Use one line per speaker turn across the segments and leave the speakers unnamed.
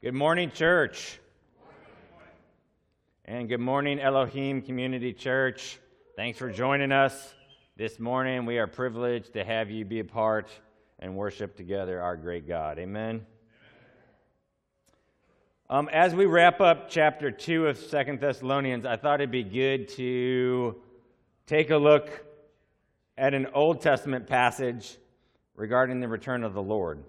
Good morning, church. And good morning, Elohim Community Church. Thanks for joining us this morning. We are privileged to have you be a part and worship together our great God. Amen. Um, as we wrap up chapter 2 of Second Thessalonians, I thought it'd be good to take a look at an Old Testament passage regarding the return of the Lord.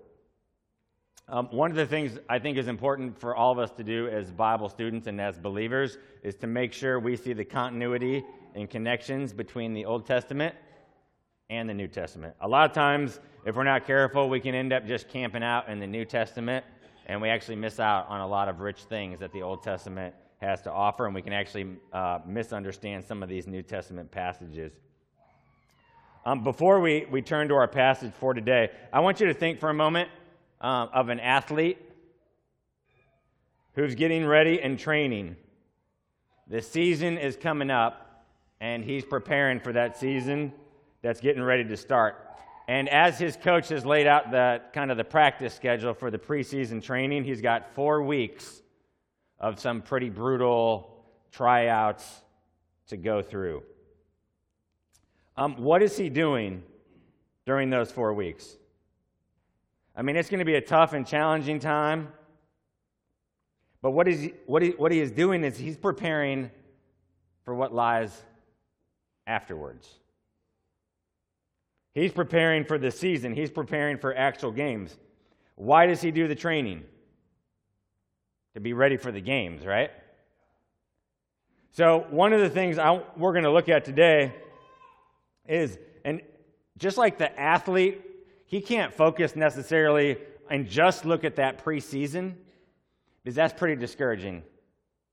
Um, one of the things I think is important for all of us to do as Bible students and as believers is to make sure we see the continuity and connections between the Old Testament and the New Testament. A lot of times, if we're not careful, we can end up just camping out in the New Testament, and we actually miss out on a lot of rich things that the Old Testament has to offer, and we can actually uh, misunderstand some of these New Testament passages. Um, before we, we turn to our passage for today, I want you to think for a moment um, of an athlete who's getting ready and training. The season is coming up, and he's preparing for that season that's getting ready to start. And as his coach has laid out the kind of the practice schedule for the preseason training, he's got four weeks of some pretty brutal tryouts to go through. Um, what is he doing during those four weeks? I mean, it's going to be a tough and challenging time. But what, is what, he, what he is doing is he's preparing for what lies afterwards. He's preparing for the season, he's preparing for actual games. Why does he do the training? To be ready for the games, right? So, one of the things I, we're going to look at today is, and just like the athlete he can't focus necessarily and just look at that preseason because that's pretty discouraging.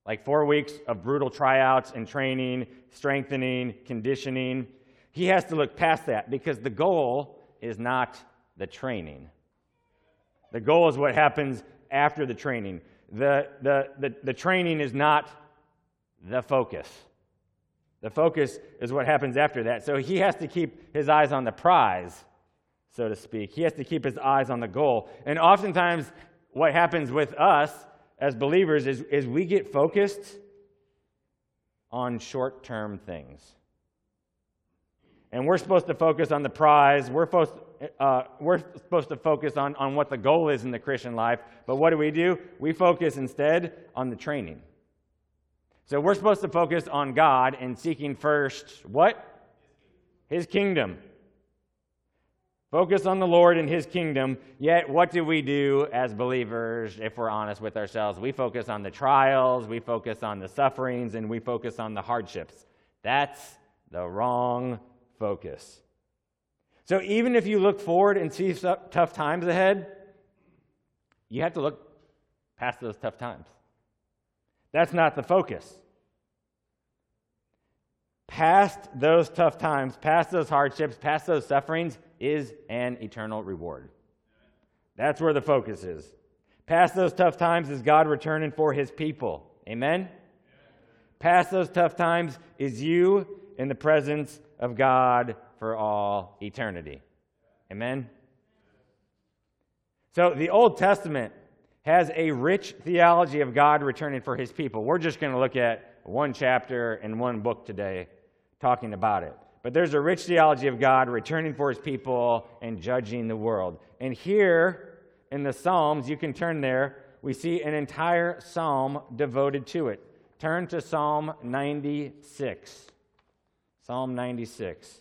Like four weeks of brutal tryouts and training, strengthening, conditioning. He has to look past that because the goal is not the training. The goal is what happens after the training. The, the, the, the training is not the focus. The focus is what happens after that. So he has to keep his eyes on the prize so to speak. He has to keep his eyes on the goal. And oftentimes, what happens with us as believers is, is we get focused on short term things. And we're supposed to focus on the prize. We're supposed, uh, we're supposed to focus on, on what the goal is in the Christian life. But what do we do? We focus instead on the training. So we're supposed to focus on God and seeking first what? His kingdom. Focus on the Lord and His kingdom. Yet, what do we do as believers, if we're honest with ourselves? We focus on the trials, we focus on the sufferings, and we focus on the hardships. That's the wrong focus. So, even if you look forward and see tough times ahead, you have to look past those tough times. That's not the focus. Past those tough times, past those hardships, past those sufferings, is an eternal reward. That's where the focus is. Past those tough times is God returning for his people. Amen? Past those tough times is you in the presence of God for all eternity. Amen? So the Old Testament has a rich theology of God returning for his people. We're just going to look at one chapter and one book today talking about it. But there's a rich theology of God returning for his people and judging the world. And here in the Psalms, you can turn there, we see an entire psalm devoted to it. Turn to Psalm 96. Psalm 96.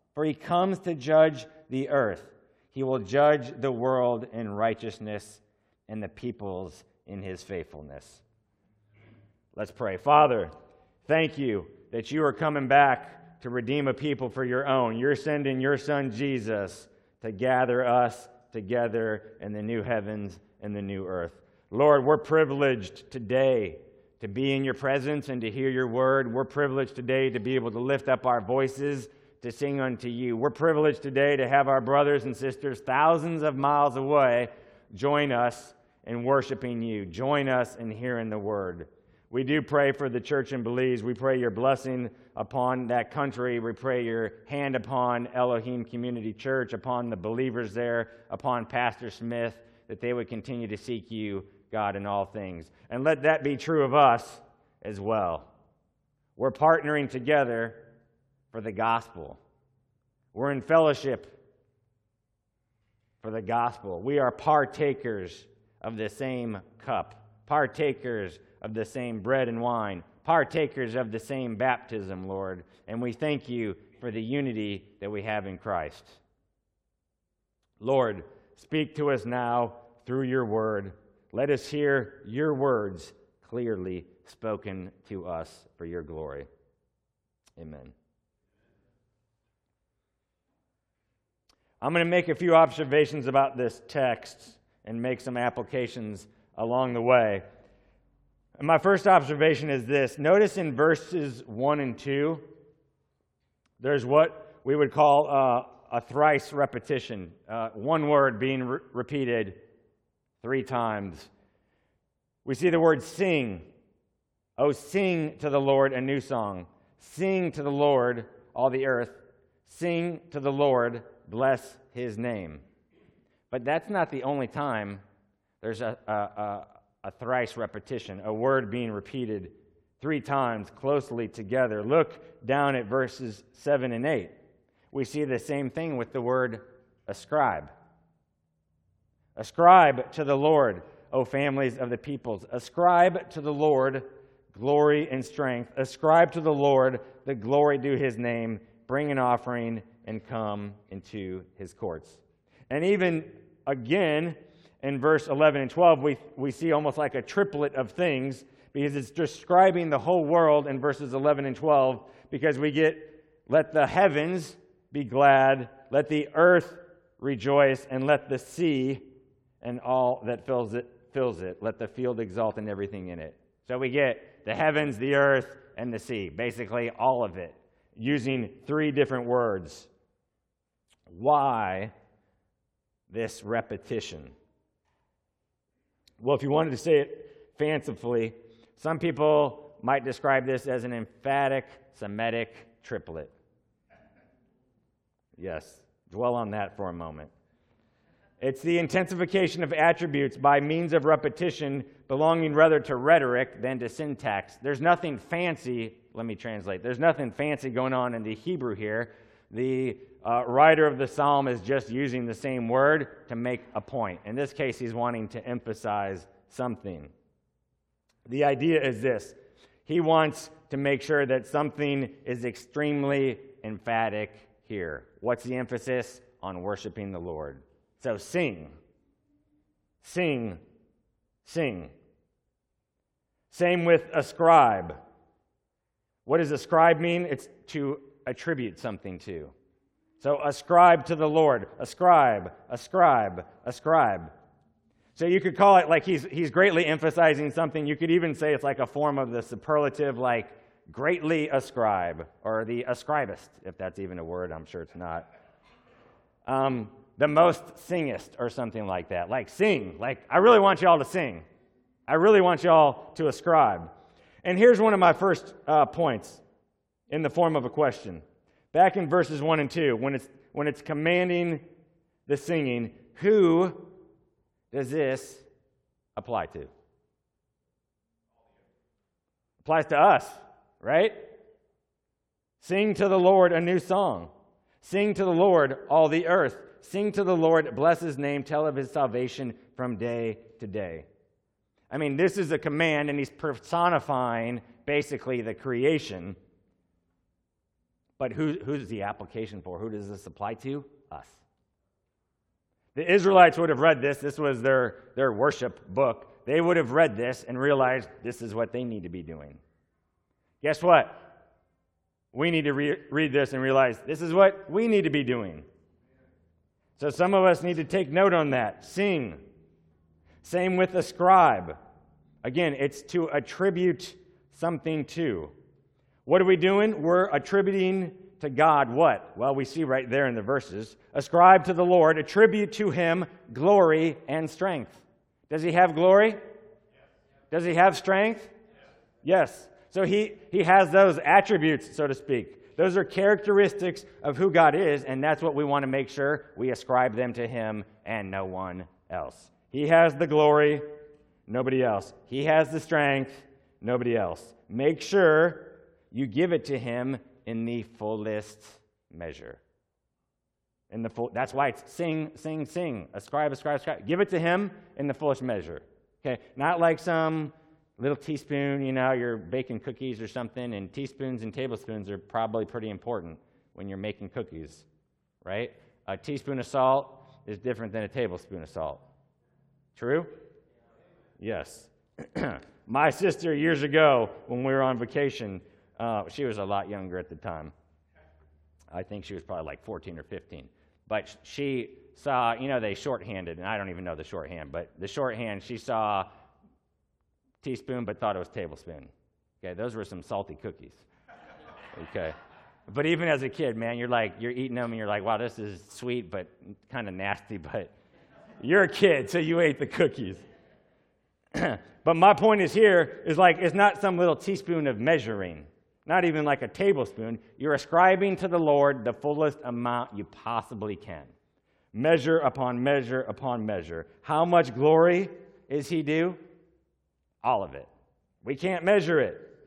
for he comes to judge the earth. He will judge the world in righteousness and the peoples in his faithfulness. Let's pray. Father, Thank you that you are coming back to redeem a people for your own. You're sending your son Jesus to gather us together in the new heavens and the new earth. Lord, we're privileged today to be in your presence and to hear your word. We're privileged today to be able to lift up our voices to sing unto you. We're privileged today to have our brothers and sisters thousands of miles away join us in worshiping you, join us in hearing the word. We do pray for the church in Belize. We pray your blessing upon that country. We pray your hand upon Elohim Community Church, upon the believers there, upon Pastor Smith, that they would continue to seek you, God, in all things. And let that be true of us as well. We're partnering together for the gospel. We're in fellowship for the gospel. We are partakers of the same cup, partakers of the same bread and wine, partakers of the same baptism, Lord. And we thank you for the unity that we have in Christ. Lord, speak to us now through your word. Let us hear your words clearly spoken to us for your glory. Amen. I'm going to make a few observations about this text and make some applications along the way. And my first observation is this notice in verses 1 and 2, there's what we would call uh, a thrice repetition, uh, one word being re- repeated three times. We see the word sing. Oh, sing to the Lord a new song. Sing to the Lord, all the earth. Sing to the Lord, bless his name. But that's not the only time there's a, a, a, a thrice repetition, a word being repeated three times closely together. Look down at verses 7 and 8. We see the same thing with the word ascribe. Ascribe to the Lord, O families of the peoples. Ascribe to the Lord glory and strength. Ascribe to the Lord the glory due his name. Bring an offering and come into his courts. And even again, in verse 11 and 12, we, we see almost like a triplet of things because it's describing the whole world in verses 11 and 12 because we get, let the heavens be glad, let the earth rejoice, and let the sea and all that fills it, fills it. Let the field exult and everything in it. So we get the heavens, the earth, and the sea, basically all of it, using three different words. Why this repetition? Well, if you wanted to say it fancifully, some people might describe this as an emphatic Semitic triplet. Yes, dwell on that for a moment. It's the intensification of attributes by means of repetition, belonging rather to rhetoric than to syntax. There's nothing fancy, let me translate. There's nothing fancy going on in the Hebrew here. The uh, writer of the psalm is just using the same word to make a point. In this case, he's wanting to emphasize something. The idea is this he wants to make sure that something is extremely emphatic here. What's the emphasis? On worshiping the Lord. So sing, sing, sing. Same with ascribe. What does ascribe mean? It's to attribute something to. So ascribe to the Lord. Ascribe, ascribe, ascribe. So you could call it like he's, he's greatly emphasizing something. You could even say it's like a form of the superlative, like greatly ascribe, or the ascribist, if that's even a word. I'm sure it's not. Um, the most singest, or something like that. Like sing. Like, I really want y'all to sing. I really want y'all to ascribe. And here's one of my first uh, points in the form of a question. Back in verses 1 and 2, when it's, when it's commanding the singing, who does this apply to? Applies to us, right? Sing to the Lord a new song. Sing to the Lord, all the earth. Sing to the Lord, bless his name, tell of his salvation from day to day. I mean, this is a command, and he's personifying basically the creation. But who, who's the application for? Who does this apply to? Us. The Israelites would have read this. This was their, their worship book. They would have read this and realized this is what they need to be doing. Guess what? We need to re- read this and realize this is what we need to be doing. So some of us need to take note on that. Sing. Same with ascribe. Again, it's to attribute something to. What are we doing? We're attributing to God what? Well, we see right there in the verses. Ascribe to the Lord, attribute to him glory and strength. Does he have glory? Does he have strength? Yes. So he, he has those attributes, so to speak. Those are characteristics of who God is, and that's what we want to make sure we ascribe them to him and no one else. He has the glory, nobody else. He has the strength, nobody else. Make sure you give it to him in the fullest measure. In the full, that's why it's sing, sing, sing. Ascribe, ascribe, ascribe. Give it to him in the fullest measure. Okay? Not like some little teaspoon, you know, you're baking cookies or something, and teaspoons and tablespoons are probably pretty important when you're making cookies, right? A teaspoon of salt is different than a tablespoon of salt. True? Yes. My sister, years ago, when we were on vacation, uh, she was a lot younger at the time. I think she was probably like 14 or 15. But she saw, you know, they shorthanded, and I don't even know the shorthand, but the shorthand, she saw teaspoon but thought it was tablespoon. Okay, those were some salty cookies. Okay. But even as a kid, man, you're like, you're eating them and you're like, wow, this is sweet but kind of nasty, but you're a kid, so you ate the cookies. but my point is here is like, it's not some little teaspoon of measuring not even like a tablespoon. You're ascribing to the Lord the fullest amount you possibly can. Measure upon measure upon measure. How much glory is he due? All of it. We can't measure it.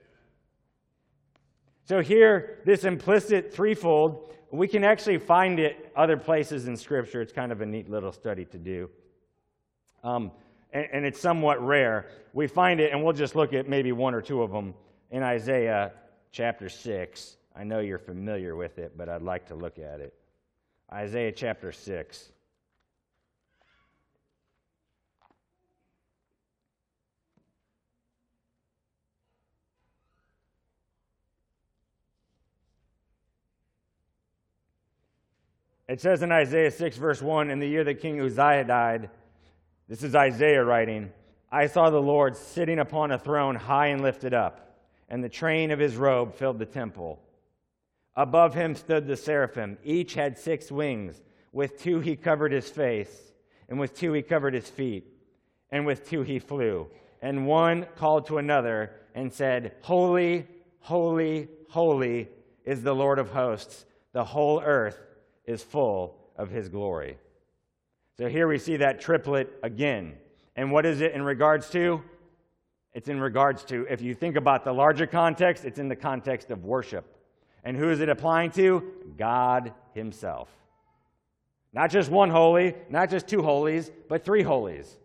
So, here, this implicit threefold, we can actually find it other places in Scripture. It's kind of a neat little study to do. Um, and, and it's somewhat rare. We find it, and we'll just look at maybe one or two of them in Isaiah chapter 6. I know you're familiar with it, but I'd like to look at it. Isaiah chapter 6. It says in Isaiah 6, verse 1 In the year that King Uzziah died, this is Isaiah writing, I saw the Lord sitting upon a throne high and lifted up and the train of his robe filled the temple. Above him stood the seraphim. Each had six wings. With two he covered his face, and with two he covered his feet, and with two he flew. And one called to another and said, Holy, holy, holy is the Lord of hosts. The whole earth is full of his glory. So here we see that triplet again. And what is it in regards to? It's in regards to, if you think about the larger context, it's in the context of worship. And who is it applying to? God Himself. Not just one holy, not just two holies, but three holies.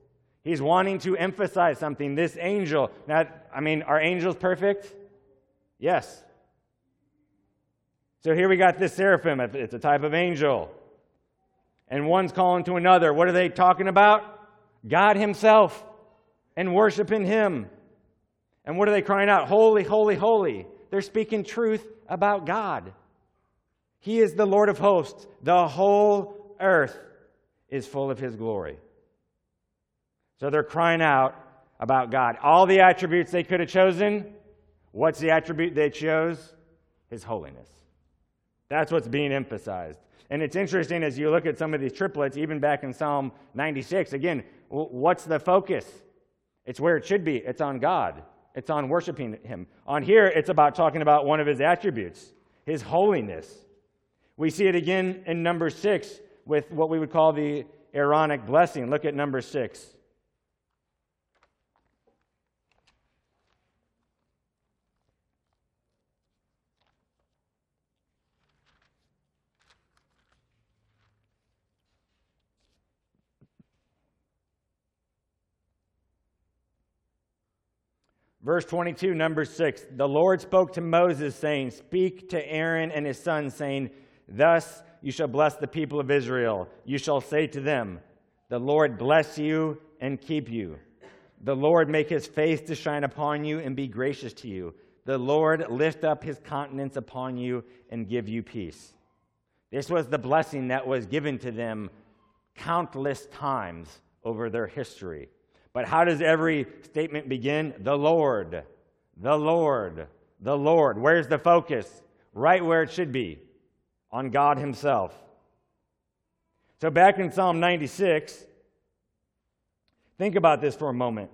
He's wanting to emphasize something. This angel, now, I mean, are angels perfect? Yes. So here we got this seraphim. It's a type of angel. And one's calling to another. What are they talking about? God Himself and worshiping Him. And what are they crying out? Holy, holy, holy. They're speaking truth about God. He is the Lord of hosts. The whole earth is full of his glory. So they're crying out about God. All the attributes they could have chosen, what's the attribute they chose? His holiness. That's what's being emphasized. And it's interesting as you look at some of these triplets, even back in Psalm 96, again, what's the focus? It's where it should be. It's on God, it's on worshiping Him. On here, it's about talking about one of His attributes, His holiness. We see it again in Numbers six with what we would call the Aaronic blessing. Look at Numbers six. Verse 22, Numbers 6. The Lord spoke to Moses, saying, Speak to Aaron and his sons, saying, Thus you shall bless the people of Israel. You shall say to them, The Lord bless you and keep you. The Lord make his face to shine upon you and be gracious to you. The Lord lift up his countenance upon you and give you peace. This was the blessing that was given to them countless times over their history. But how does every statement begin? The Lord, the Lord, the Lord. Where's the focus? Right where it should be on God Himself. So, back in Psalm 96, think about this for a moment.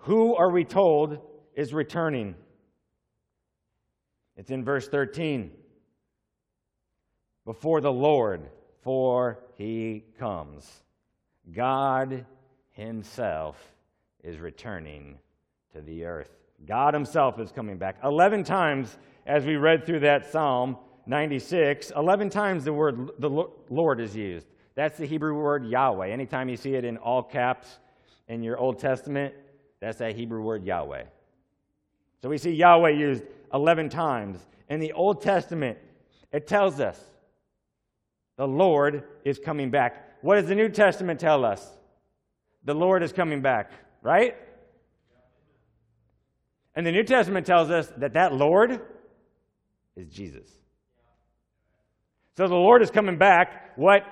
Who are we told is returning? It's in verse 13. Before the Lord, for he comes. God Himself is returning to the earth. God Himself is coming back. 11 times, as we read through that Psalm 96, 11 times the word the Lord is used. That's the Hebrew word Yahweh. Anytime you see it in all caps in your Old Testament, that's that Hebrew word Yahweh. So we see Yahweh used 11 times. In the Old Testament, it tells us the Lord is coming back. What does the New Testament tell us? The Lord is coming back, right? And the New Testament tells us that that Lord is Jesus. So the Lord is coming back. What,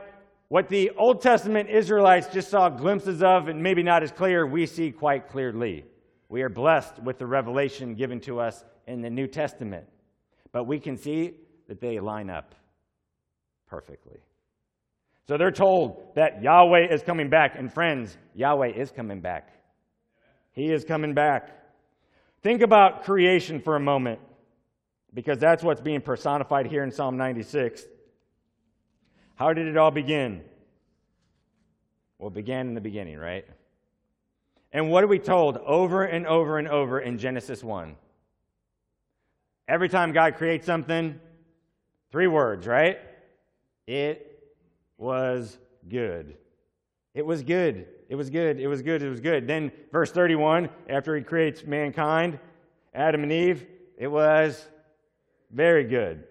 what the Old Testament Israelites just saw glimpses of, and maybe not as clear, we see quite clearly. We are blessed with the revelation given to us in the New Testament. But we can see that they line up perfectly. So they're told that Yahweh is coming back. And friends, Yahweh is coming back. He is coming back. Think about creation for a moment, because that's what's being personified here in Psalm 96. How did it all begin? Well, it began in the beginning, right? And what are we told over and over and over in Genesis 1? Every time God creates something, three words, right? It was good. It was good. It was good. It was good. It was good. Then, verse 31, after he creates mankind, Adam and Eve, it was very good.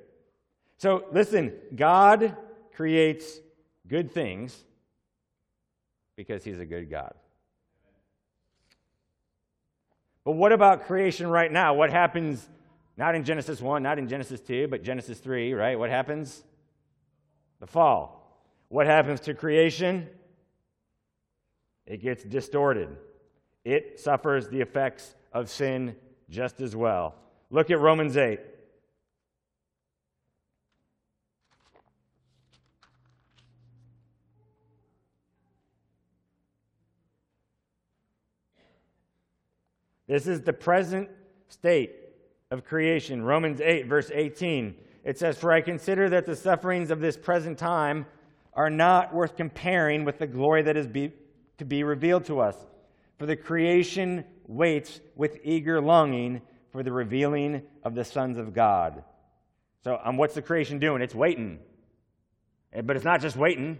So, listen, God creates good things because he's a good God. But what about creation right now? What happens not in Genesis 1, not in Genesis 2, but Genesis 3, right? What happens? The fall. What happens to creation? It gets distorted. It suffers the effects of sin just as well. Look at Romans 8. This is the present state of creation. Romans 8, verse 18. It says, For I consider that the sufferings of this present time are not worth comparing with the glory that is be, to be revealed to us. For the creation waits with eager longing for the revealing of the sons of God. So, um, what's the creation doing? It's waiting. Eh, but it's not just waiting,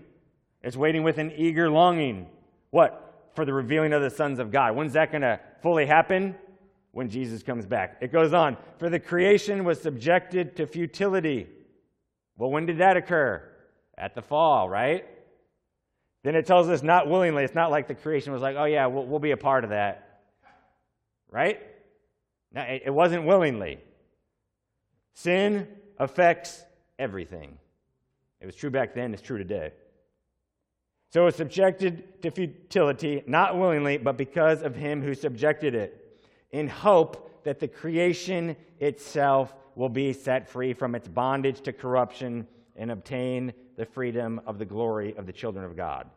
it's waiting with an eager longing. What? For the revealing of the sons of God. When's that going to fully happen? When Jesus comes back. It goes on. For the creation was subjected to futility. Well, when did that occur? At the fall, right? Then it tells us not willingly. It's not like the creation was like, oh, yeah, we'll, we'll be a part of that. Right? No, it, it wasn't willingly. Sin affects everything. It was true back then, it's true today. So it's subjected to futility, not willingly, but because of him who subjected it, in hope that the creation itself will be set free from its bondage to corruption and obtain the freedom of the glory of the children of God.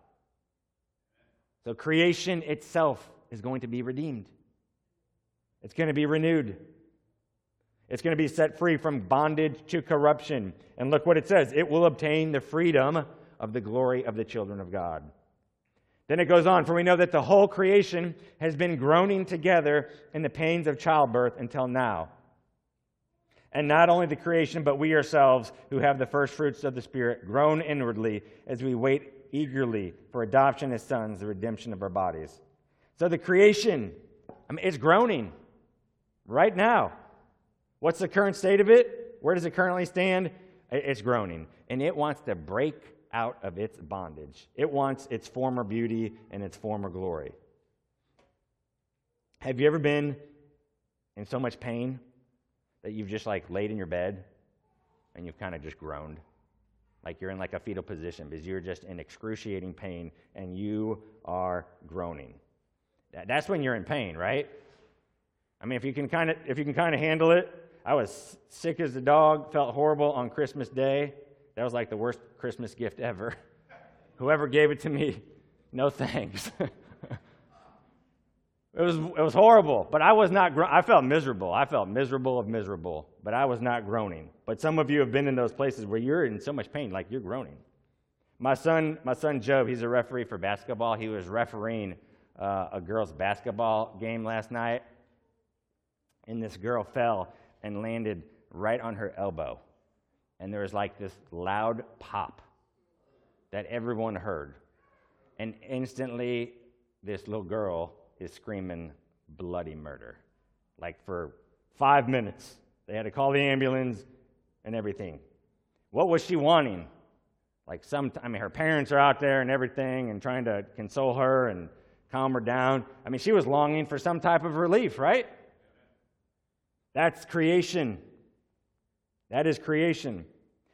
So creation itself is going to be redeemed. It's going to be renewed. It's going to be set free from bondage to corruption. And look what it says it will obtain the freedom of the glory of the children of God. Then it goes on, for we know that the whole creation has been groaning together in the pains of childbirth until now. And not only the creation, but we ourselves, who have the first fruits of the Spirit, groan inwardly as we wait eagerly for adoption as sons, the redemption of our bodies. So the creation, I mean, it's groaning right now. What's the current state of it? Where does it currently stand? It's groaning. And it wants to break out of its bondage. It wants its former beauty and its former glory. Have you ever been in so much pain that you've just like laid in your bed and you've kind of just groaned? Like you're in like a fetal position because you're just in excruciating pain and you are groaning. That's when you're in pain, right? I mean, if you can kind of if you can kind of handle it, I was sick as a dog, felt horrible on Christmas Day. That was like the worst Christmas gift ever. Whoever gave it to me, no thanks. it was it was horrible, but I was not. Gro- I felt miserable. I felt miserable of miserable, but I was not groaning. But some of you have been in those places where you're in so much pain, like you're groaning. My son, my son Joe, he's a referee for basketball. He was refereeing uh, a girls' basketball game last night, and this girl fell and landed right on her elbow and there was like this loud pop that everyone heard. And instantly, this little girl is screaming bloody murder. Like for five minutes. They had to call the ambulance and everything. What was she wanting? Like some, I mean, her parents are out there and everything and trying to console her and calm her down. I mean, she was longing for some type of relief, right? That's creation. That is creation.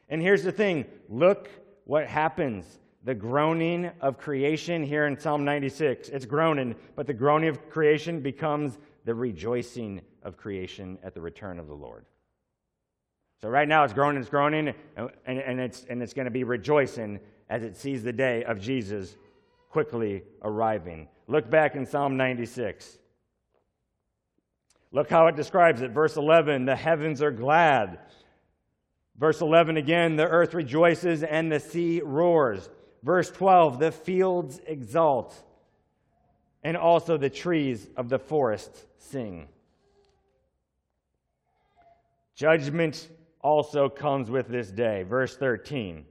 And here's the thing look what happens. The groaning of creation here in Psalm 96. It's groaning, but the groaning of creation becomes the rejoicing of creation at the return of the Lord. So right now it's groaning, it's groaning, and, and it's, and it's going to be rejoicing as it sees the day of Jesus quickly arriving. Look back in Psalm 96. Look how it describes it. Verse 11 The heavens are glad Verse 11 again, the earth rejoices and the sea roars. Verse 12, the fields exult, and also the trees of the forest sing. Judgment also comes with this day. Verse 13,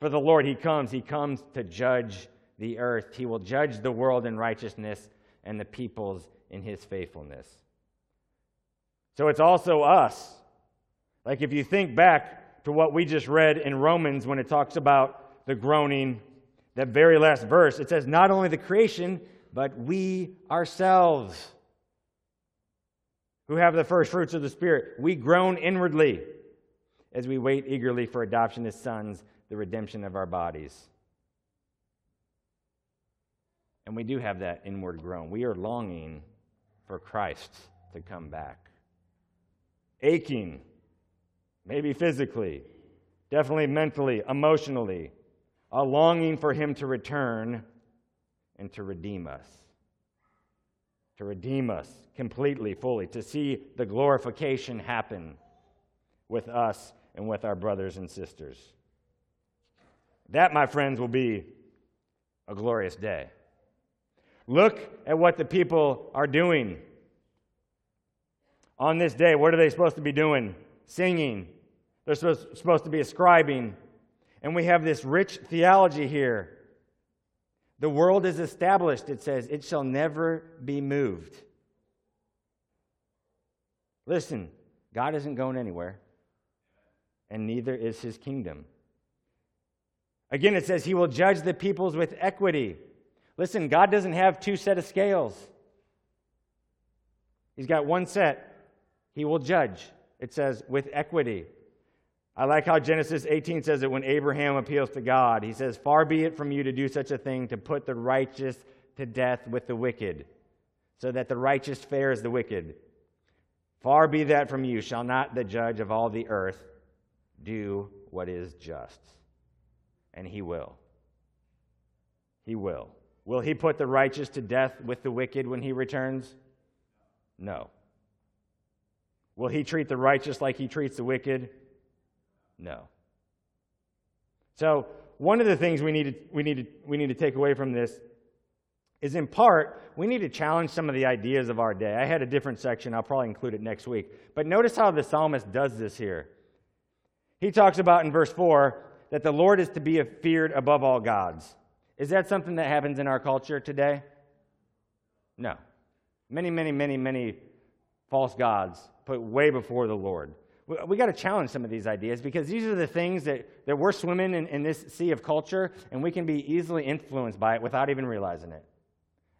for the Lord, He comes, He comes to judge the earth. He will judge the world in righteousness and the peoples in His faithfulness. So it's also us like if you think back to what we just read in Romans when it talks about the groaning, that very last verse, it says, not only the creation, but we ourselves who have the first fruits of the Spirit, we groan inwardly as we wait eagerly for adoption as sons, the redemption of our bodies. And we do have that inward groan. We are longing for Christ to come back, aching maybe physically, definitely mentally, emotionally, a longing for Him to return and to redeem us. To redeem us completely, fully, to see the glorification happen with us and with our brothers and sisters. That, my friends, will be a glorious day. Look at what the people are doing on this day. What are they supposed to be doing? singing. They're supposed, to be ascribing. And we have this rich theology here. The world is established, it says, it shall never be moved. Listen, God isn't going anywhere, and neither is his kingdom. Again, it says he will judge the peoples with equity. Listen, God doesn't have two set of scales. He's got one set. He will judge it says, with equity. I like how Genesis 18 says it when Abraham appeals to God. He says, Far be it from you to do such a thing, to put the righteous to death with the wicked, so that the righteous fares the wicked. Far be that from you. Shall not the judge of all the earth do what is just? And he will. He will. Will he put the righteous to death with the wicked when he returns? No. Will he treat the righteous like he treats the wicked? No. So, one of the things we need to, we need to, we need to take away from this is in part, we need to challenge some of the ideas of our day. I had a different section, I'll probably include it next week. But notice how the psalmist does this here. He talks about in verse 4 that the Lord is to be feared above all gods. Is that something that happens in our culture today? No. Many, many, many, many false gods put way before the Lord. We, got to challenge some of these ideas because these are the things that, that we're swimming in, in this sea of culture, and we can be easily influenced by it without even realizing it.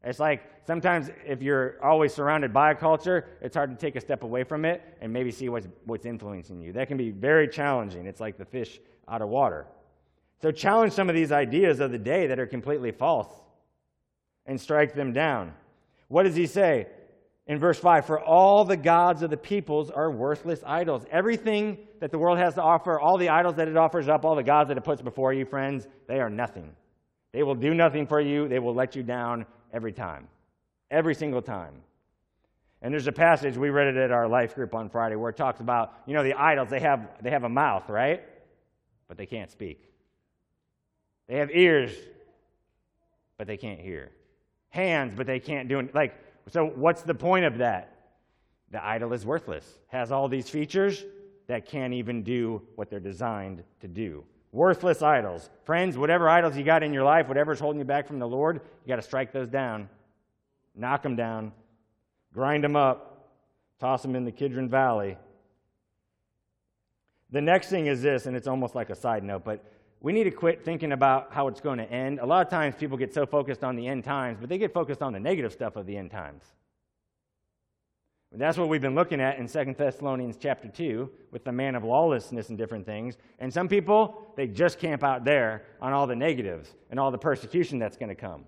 It's like sometimes if you're always surrounded by a culture, it's hard to take a step away from it and maybe see what's, what's influencing you. That can be very challenging. It's like the fish out of water. So challenge some of these ideas of the day that are completely false and strike them down. What does he say? In verse 5 For all the gods of the peoples are worthless idols. Everything that the world has to offer, all the idols that it offers up, all the gods that it puts before you, friends, they are nothing. They will do nothing for you. They will let you down every time, every single time. And there's a passage, we read it at our life group on Friday, where it talks about, you know, the idols, they have, they have a mouth, right? But they can't speak. They have ears, but they can't hear. Hands, but they can't do it. Like, so, what's the point of that? The idol is worthless, has all these features that can't even do what they're designed to do. Worthless idols. Friends, whatever idols you got in your life, whatever's holding you back from the Lord, you got to strike those down, knock them down, grind them up, toss them in the Kidron Valley. The next thing is this, and it's almost like a side note, but we need to quit thinking about how it's going to end. A lot of times people get so focused on the end times, but they get focused on the negative stuff of the end times. And that's what we've been looking at in 2 Thessalonians chapter 2 with the man of lawlessness and different things. And some people, they just camp out there on all the negatives and all the persecution that's going to come.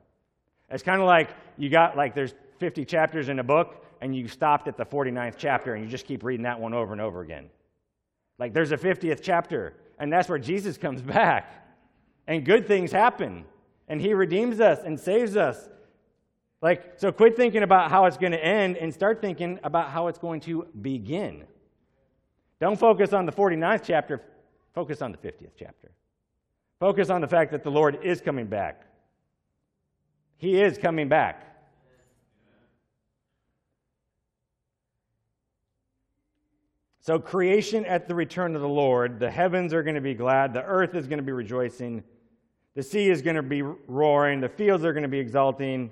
It's kind of like you got like there's 50 chapters in a book and you stopped at the 49th chapter and you just keep reading that one over and over again. Like there's a 50th chapter and that's where Jesus comes back. And good things happen. And he redeems us and saves us. Like, so quit thinking about how it's going to end and start thinking about how it's going to begin. Don't focus on the 49th chapter, focus on the 50th chapter. Focus on the fact that the Lord is coming back. He is coming back. So, creation at the return of the Lord, the heavens are going to be glad, the earth is going to be rejoicing, the sea is going to be roaring, the fields are going to be exulting.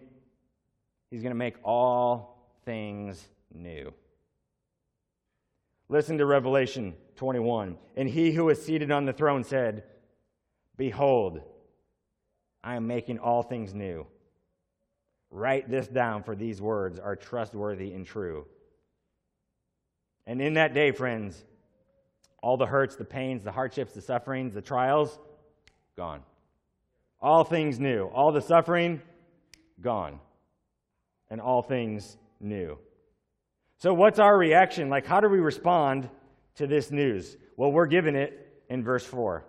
He's going to make all things new. Listen to Revelation 21. And he who is seated on the throne said, Behold, I am making all things new. Write this down, for these words are trustworthy and true. And in that day, friends, all the hurts, the pains, the hardships, the sufferings, the trials, gone. All things new. All the suffering, gone. And all things new. So, what's our reaction? Like, how do we respond to this news? Well, we're given it in verse 4.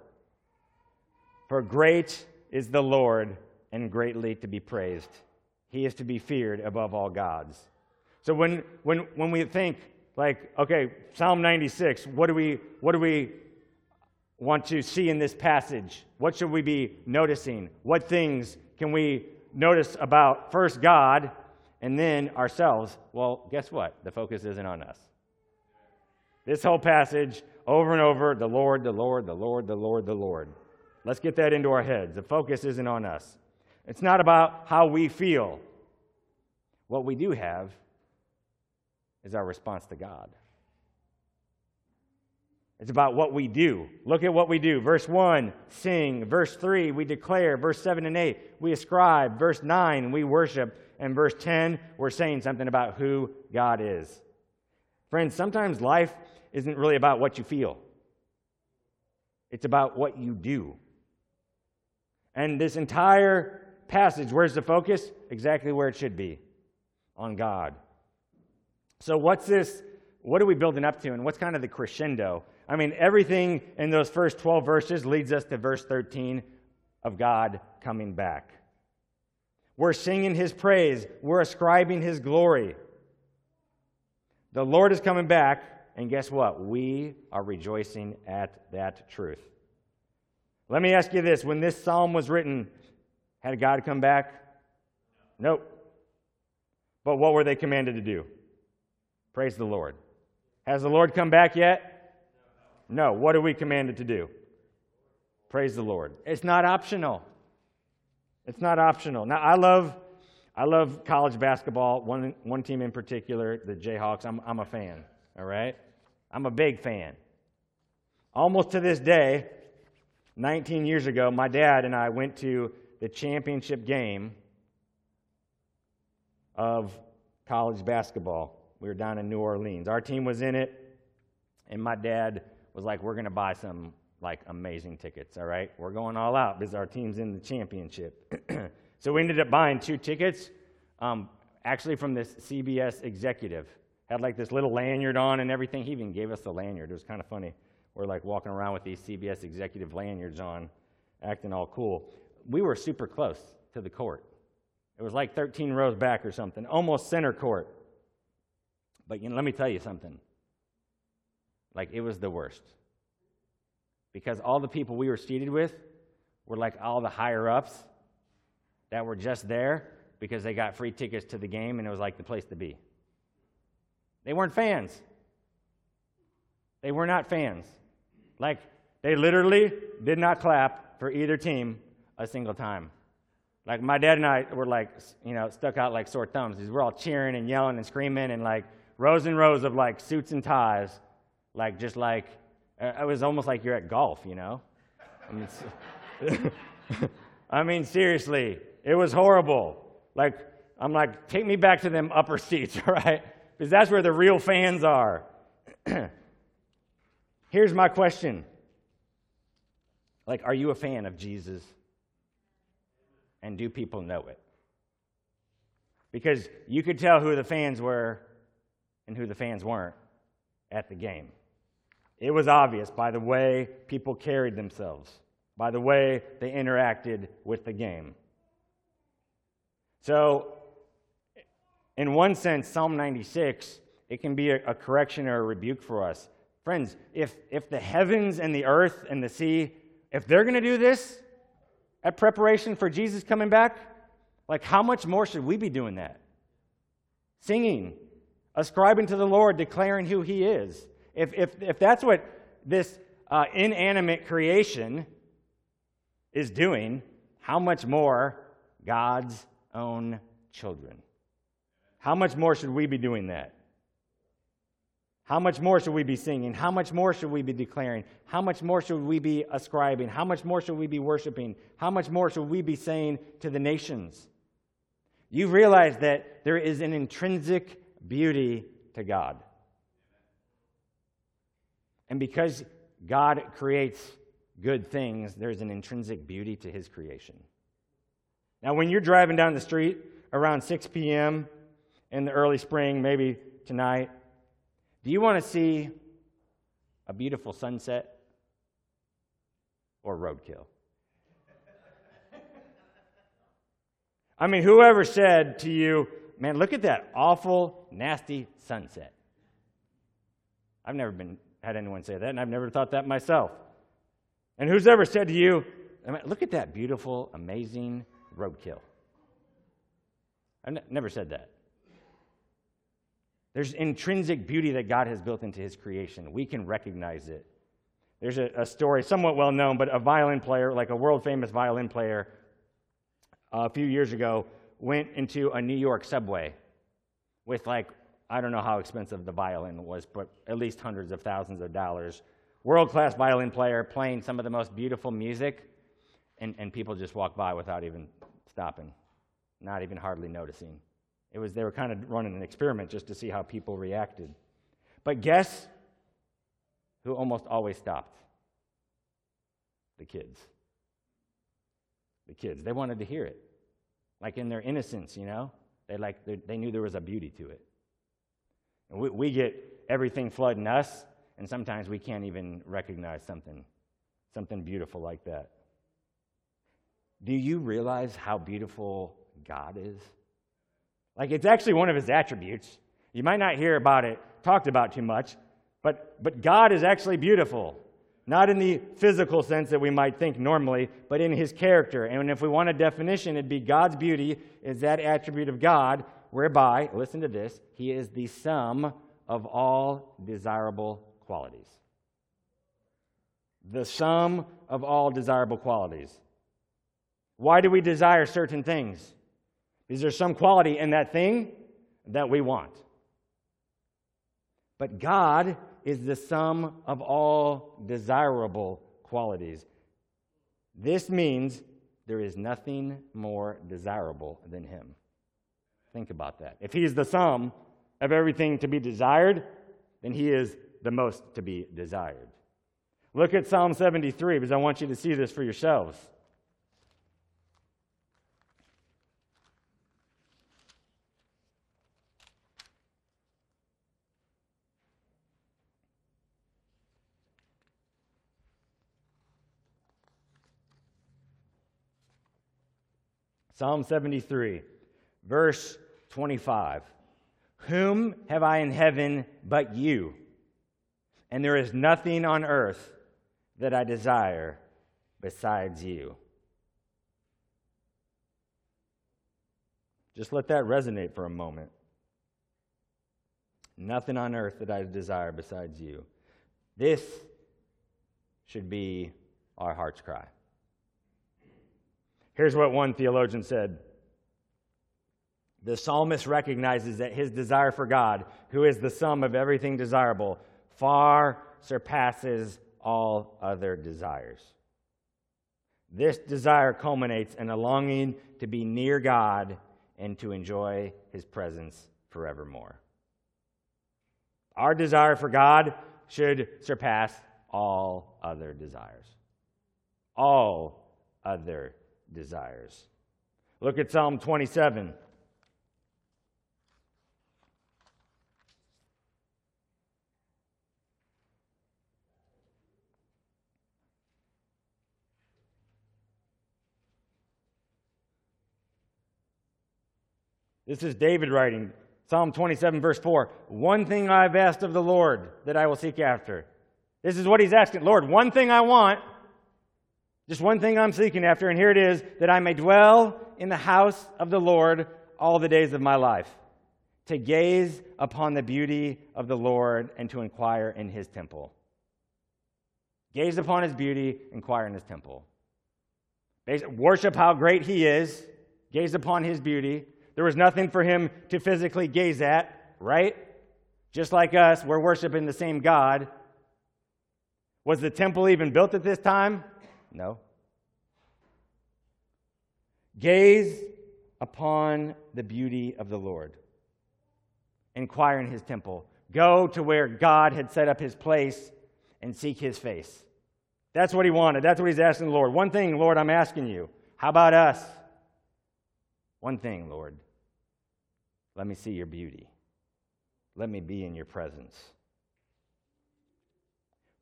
For great is the Lord and greatly to be praised. He is to be feared above all gods. So, when, when, when we think, like, okay, Psalm 96, what do we, what do we want to see in this passage? What should we be noticing? What things can we notice about first God and then ourselves? Well, guess what? The focus isn't on us. This whole passage, over and over, the Lord, the Lord, the Lord, the Lord, the Lord. Let's get that into our heads. The focus isn't on us. It's not about how we feel. What we do have is our response to God. It's about what we do. Look at what we do. Verse 1, sing. Verse 3, we declare. Verse 7 and 8, we ascribe. Verse 9, we worship. And verse 10, we're saying something about who God is. Friends, sometimes life isn't really about what you feel. it's about what you do. And this entire passage, where's the focus? Exactly where it should be on God. So, what's this? What are we building up to, and what's kind of the crescendo? I mean, everything in those first 12 verses leads us to verse 13 of God coming back. We're singing his praise, we're ascribing his glory. The Lord is coming back, and guess what? We are rejoicing at that truth. Let me ask you this when this psalm was written, had God come back? Nope. But what were they commanded to do? Praise the Lord. Has the Lord come back yet? No. What are we commanded to do? Praise the Lord. It's not optional. It's not optional. Now, I love, I love college basketball. One, one team in particular, the Jayhawks. I'm, I'm a fan. All right, I'm a big fan. Almost to this day, 19 years ago, my dad and I went to the championship game of college basketball. We were down in New Orleans. Our team was in it, and my dad was like, We're going to buy some like amazing tickets, all right? We're going all out because our team's in the championship. so we ended up buying two tickets, um, actually from this CBS executive. Had like this little lanyard on and everything. He even gave us the lanyard. It was kind of funny. We're like walking around with these CBS executive lanyards on, acting all cool. We were super close to the court. It was like 13 rows back or something, almost center court. But you know, let me tell you something. Like, it was the worst. Because all the people we were seated with were like all the higher ups that were just there because they got free tickets to the game and it was like the place to be. They weren't fans. They were not fans. Like, they literally did not clap for either team a single time. Like my dad and I were like, you know, stuck out like sore thumbs we're all cheering and yelling and screaming and like rows and rows of like suits and ties, like just like uh, it was almost like you're at golf, you know. I mean, I mean seriously, it was horrible. Like I'm like, take me back to them upper seats, right? Because that's where the real fans are. Here's my question. Like, are you a fan of Jesus? And do people know it? Because you could tell who the fans were and who the fans weren't at the game. It was obvious by the way people carried themselves, by the way they interacted with the game. So, in one sense, Psalm 96, it can be a, a correction or a rebuke for us. Friends, if, if the heavens and the earth and the sea, if they're going to do this, at preparation for Jesus coming back? Like, how much more should we be doing that? Singing, ascribing to the Lord, declaring who He is. If, if, if that's what this uh, inanimate creation is doing, how much more God's own children? How much more should we be doing that? How much more should we be singing? How much more should we be declaring? How much more should we be ascribing? How much more should we be worshiping? How much more should we be saying to the nations? You realize that there is an intrinsic beauty to God. And because God creates good things, there's an intrinsic beauty to his creation. Now, when you're driving down the street around 6 p.m. in the early spring, maybe tonight, do you want to see a beautiful sunset or roadkill? I mean, whoever said to you, man, look at that awful, nasty sunset. I've never been, had anyone say that, and I've never thought that myself. And who's ever said to you, look at that beautiful, amazing roadkill? I've never said that. There's intrinsic beauty that God has built into his creation. We can recognize it. There's a, a story, somewhat well known, but a violin player, like a world famous violin player, uh, a few years ago, went into a New York subway with, like, I don't know how expensive the violin was, but at least hundreds of thousands of dollars. World class violin player playing some of the most beautiful music, and, and people just walk by without even stopping, not even hardly noticing. It was they were kind of running an experiment just to see how people reacted. But guess who almost always stopped? The kids. The kids. They wanted to hear it. Like in their innocence, you know? They, like, they knew there was a beauty to it. And we, we get everything flooding us, and sometimes we can't even recognize something, something beautiful like that. Do you realize how beautiful God is? Like, it's actually one of his attributes. You might not hear about it talked about too much, but, but God is actually beautiful. Not in the physical sense that we might think normally, but in his character. And if we want a definition, it'd be God's beauty is that attribute of God whereby, listen to this, he is the sum of all desirable qualities. The sum of all desirable qualities. Why do we desire certain things? Is there some quality in that thing that we want? But God is the sum of all desirable qualities. This means there is nothing more desirable than Him. Think about that. If He is the sum of everything to be desired, then He is the most to be desired. Look at Psalm 73 because I want you to see this for yourselves. Psalm 73, verse 25. Whom have I in heaven but you? And there is nothing on earth that I desire besides you. Just let that resonate for a moment. Nothing on earth that I desire besides you. This should be our heart's cry. Here's what one theologian said The psalmist recognizes that his desire for God, who is the sum of everything desirable, far surpasses all other desires. This desire culminates in a longing to be near God and to enjoy his presence forevermore. Our desire for God should surpass all other desires. All other desires. Look at Psalm 27. This is David writing, Psalm 27, verse 4. One thing I've asked of the Lord that I will seek after. This is what he's asking Lord, one thing I want just one thing I'm seeking after, and here it is that I may dwell in the house of the Lord all the days of my life, to gaze upon the beauty of the Lord and to inquire in his temple. Gaze upon his beauty, inquire in his temple. Worship how great he is, gaze upon his beauty. There was nothing for him to physically gaze at, right? Just like us, we're worshiping the same God. Was the temple even built at this time? No. Gaze upon the beauty of the Lord. Inquire in his temple. Go to where God had set up his place and seek his face. That's what he wanted. That's what he's asking the Lord. One thing, Lord, I'm asking you. How about us? One thing, Lord. Let me see your beauty. Let me be in your presence.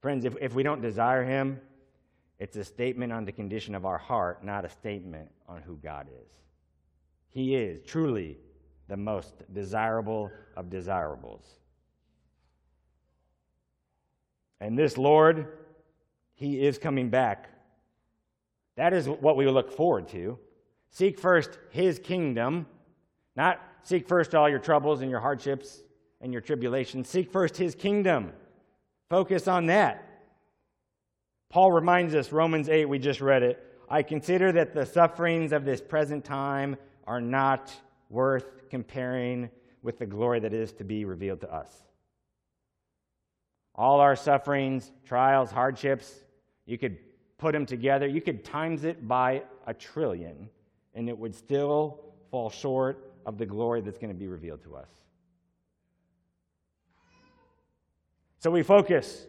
Friends, if, if we don't desire him, it's a statement on the condition of our heart, not a statement on who God is. He is truly the most desirable of desirables. And this Lord, He is coming back. That is what we look forward to. Seek first His kingdom, not seek first all your troubles and your hardships and your tribulations. Seek first His kingdom. Focus on that. Paul reminds us, Romans 8, we just read it. I consider that the sufferings of this present time are not worth comparing with the glory that is to be revealed to us. All our sufferings, trials, hardships, you could put them together, you could times it by a trillion, and it would still fall short of the glory that's going to be revealed to us. So we focus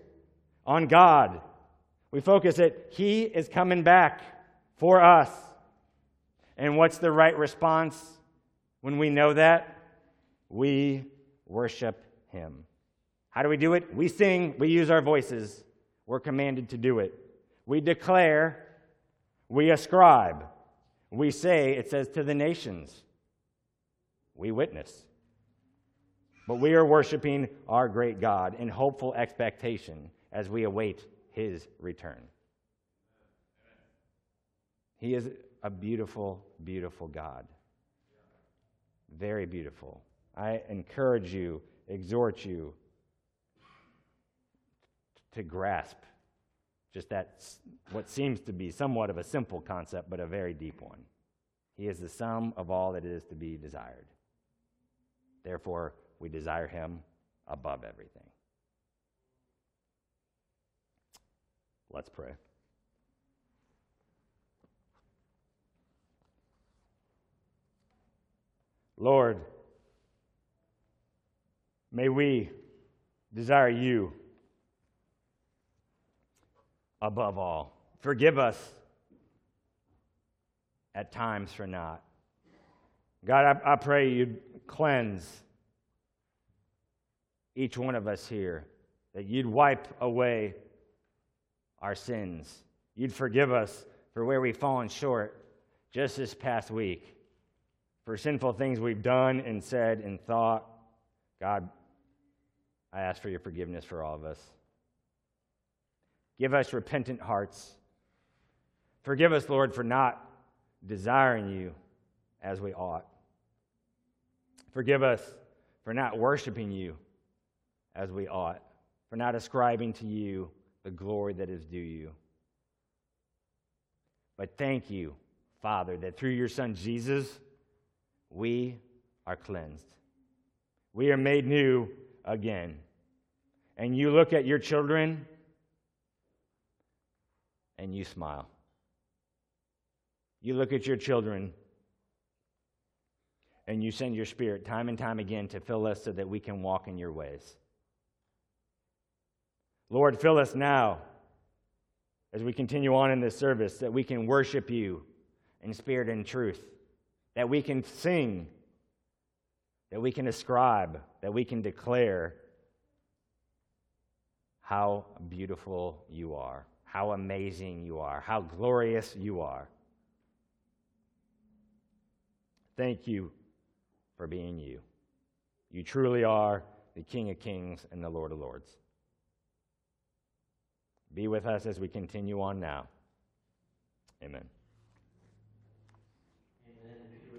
on God We focus that He is coming back for us. And what's the right response when we know that? We worship Him. How do we do it? We sing, we use our voices. We're commanded to do it. We declare, we ascribe. We say, it says to the nations. We witness. But we are worshiping our great God in hopeful expectation as we await his return. He is a beautiful, beautiful God. Very beautiful. I encourage you, exhort you to grasp just that, what seems to be somewhat of a simple concept, but a very deep one. He is the sum of all that is to be desired. Therefore, we desire him above everything. Let's pray. Lord, may we desire you above all. Forgive us at times for not. God, I, I pray you'd cleanse each one of us here, that you'd wipe away our sins. You'd forgive us for where we've fallen short just this past week, for sinful things we've done and said and thought. God, I ask for your forgiveness for all of us. Give us repentant hearts. Forgive us, Lord, for not desiring you as we ought. Forgive us for not worshiping you as we ought, for not ascribing to you the glory that is due you. But thank you, Father, that through your Son Jesus, we are cleansed. We are made new again. And you look at your children and you smile. You look at your children and you send your spirit time and time again to fill us so that we can walk in your ways. Lord, fill us now as we continue on in this service that we can worship you in spirit and truth, that we can sing, that we can ascribe, that we can declare how beautiful you are, how amazing you are, how glorious you are. Thank you for being you. You truly are the King of Kings and the Lord of Lords. Be with us as we continue on now. Amen.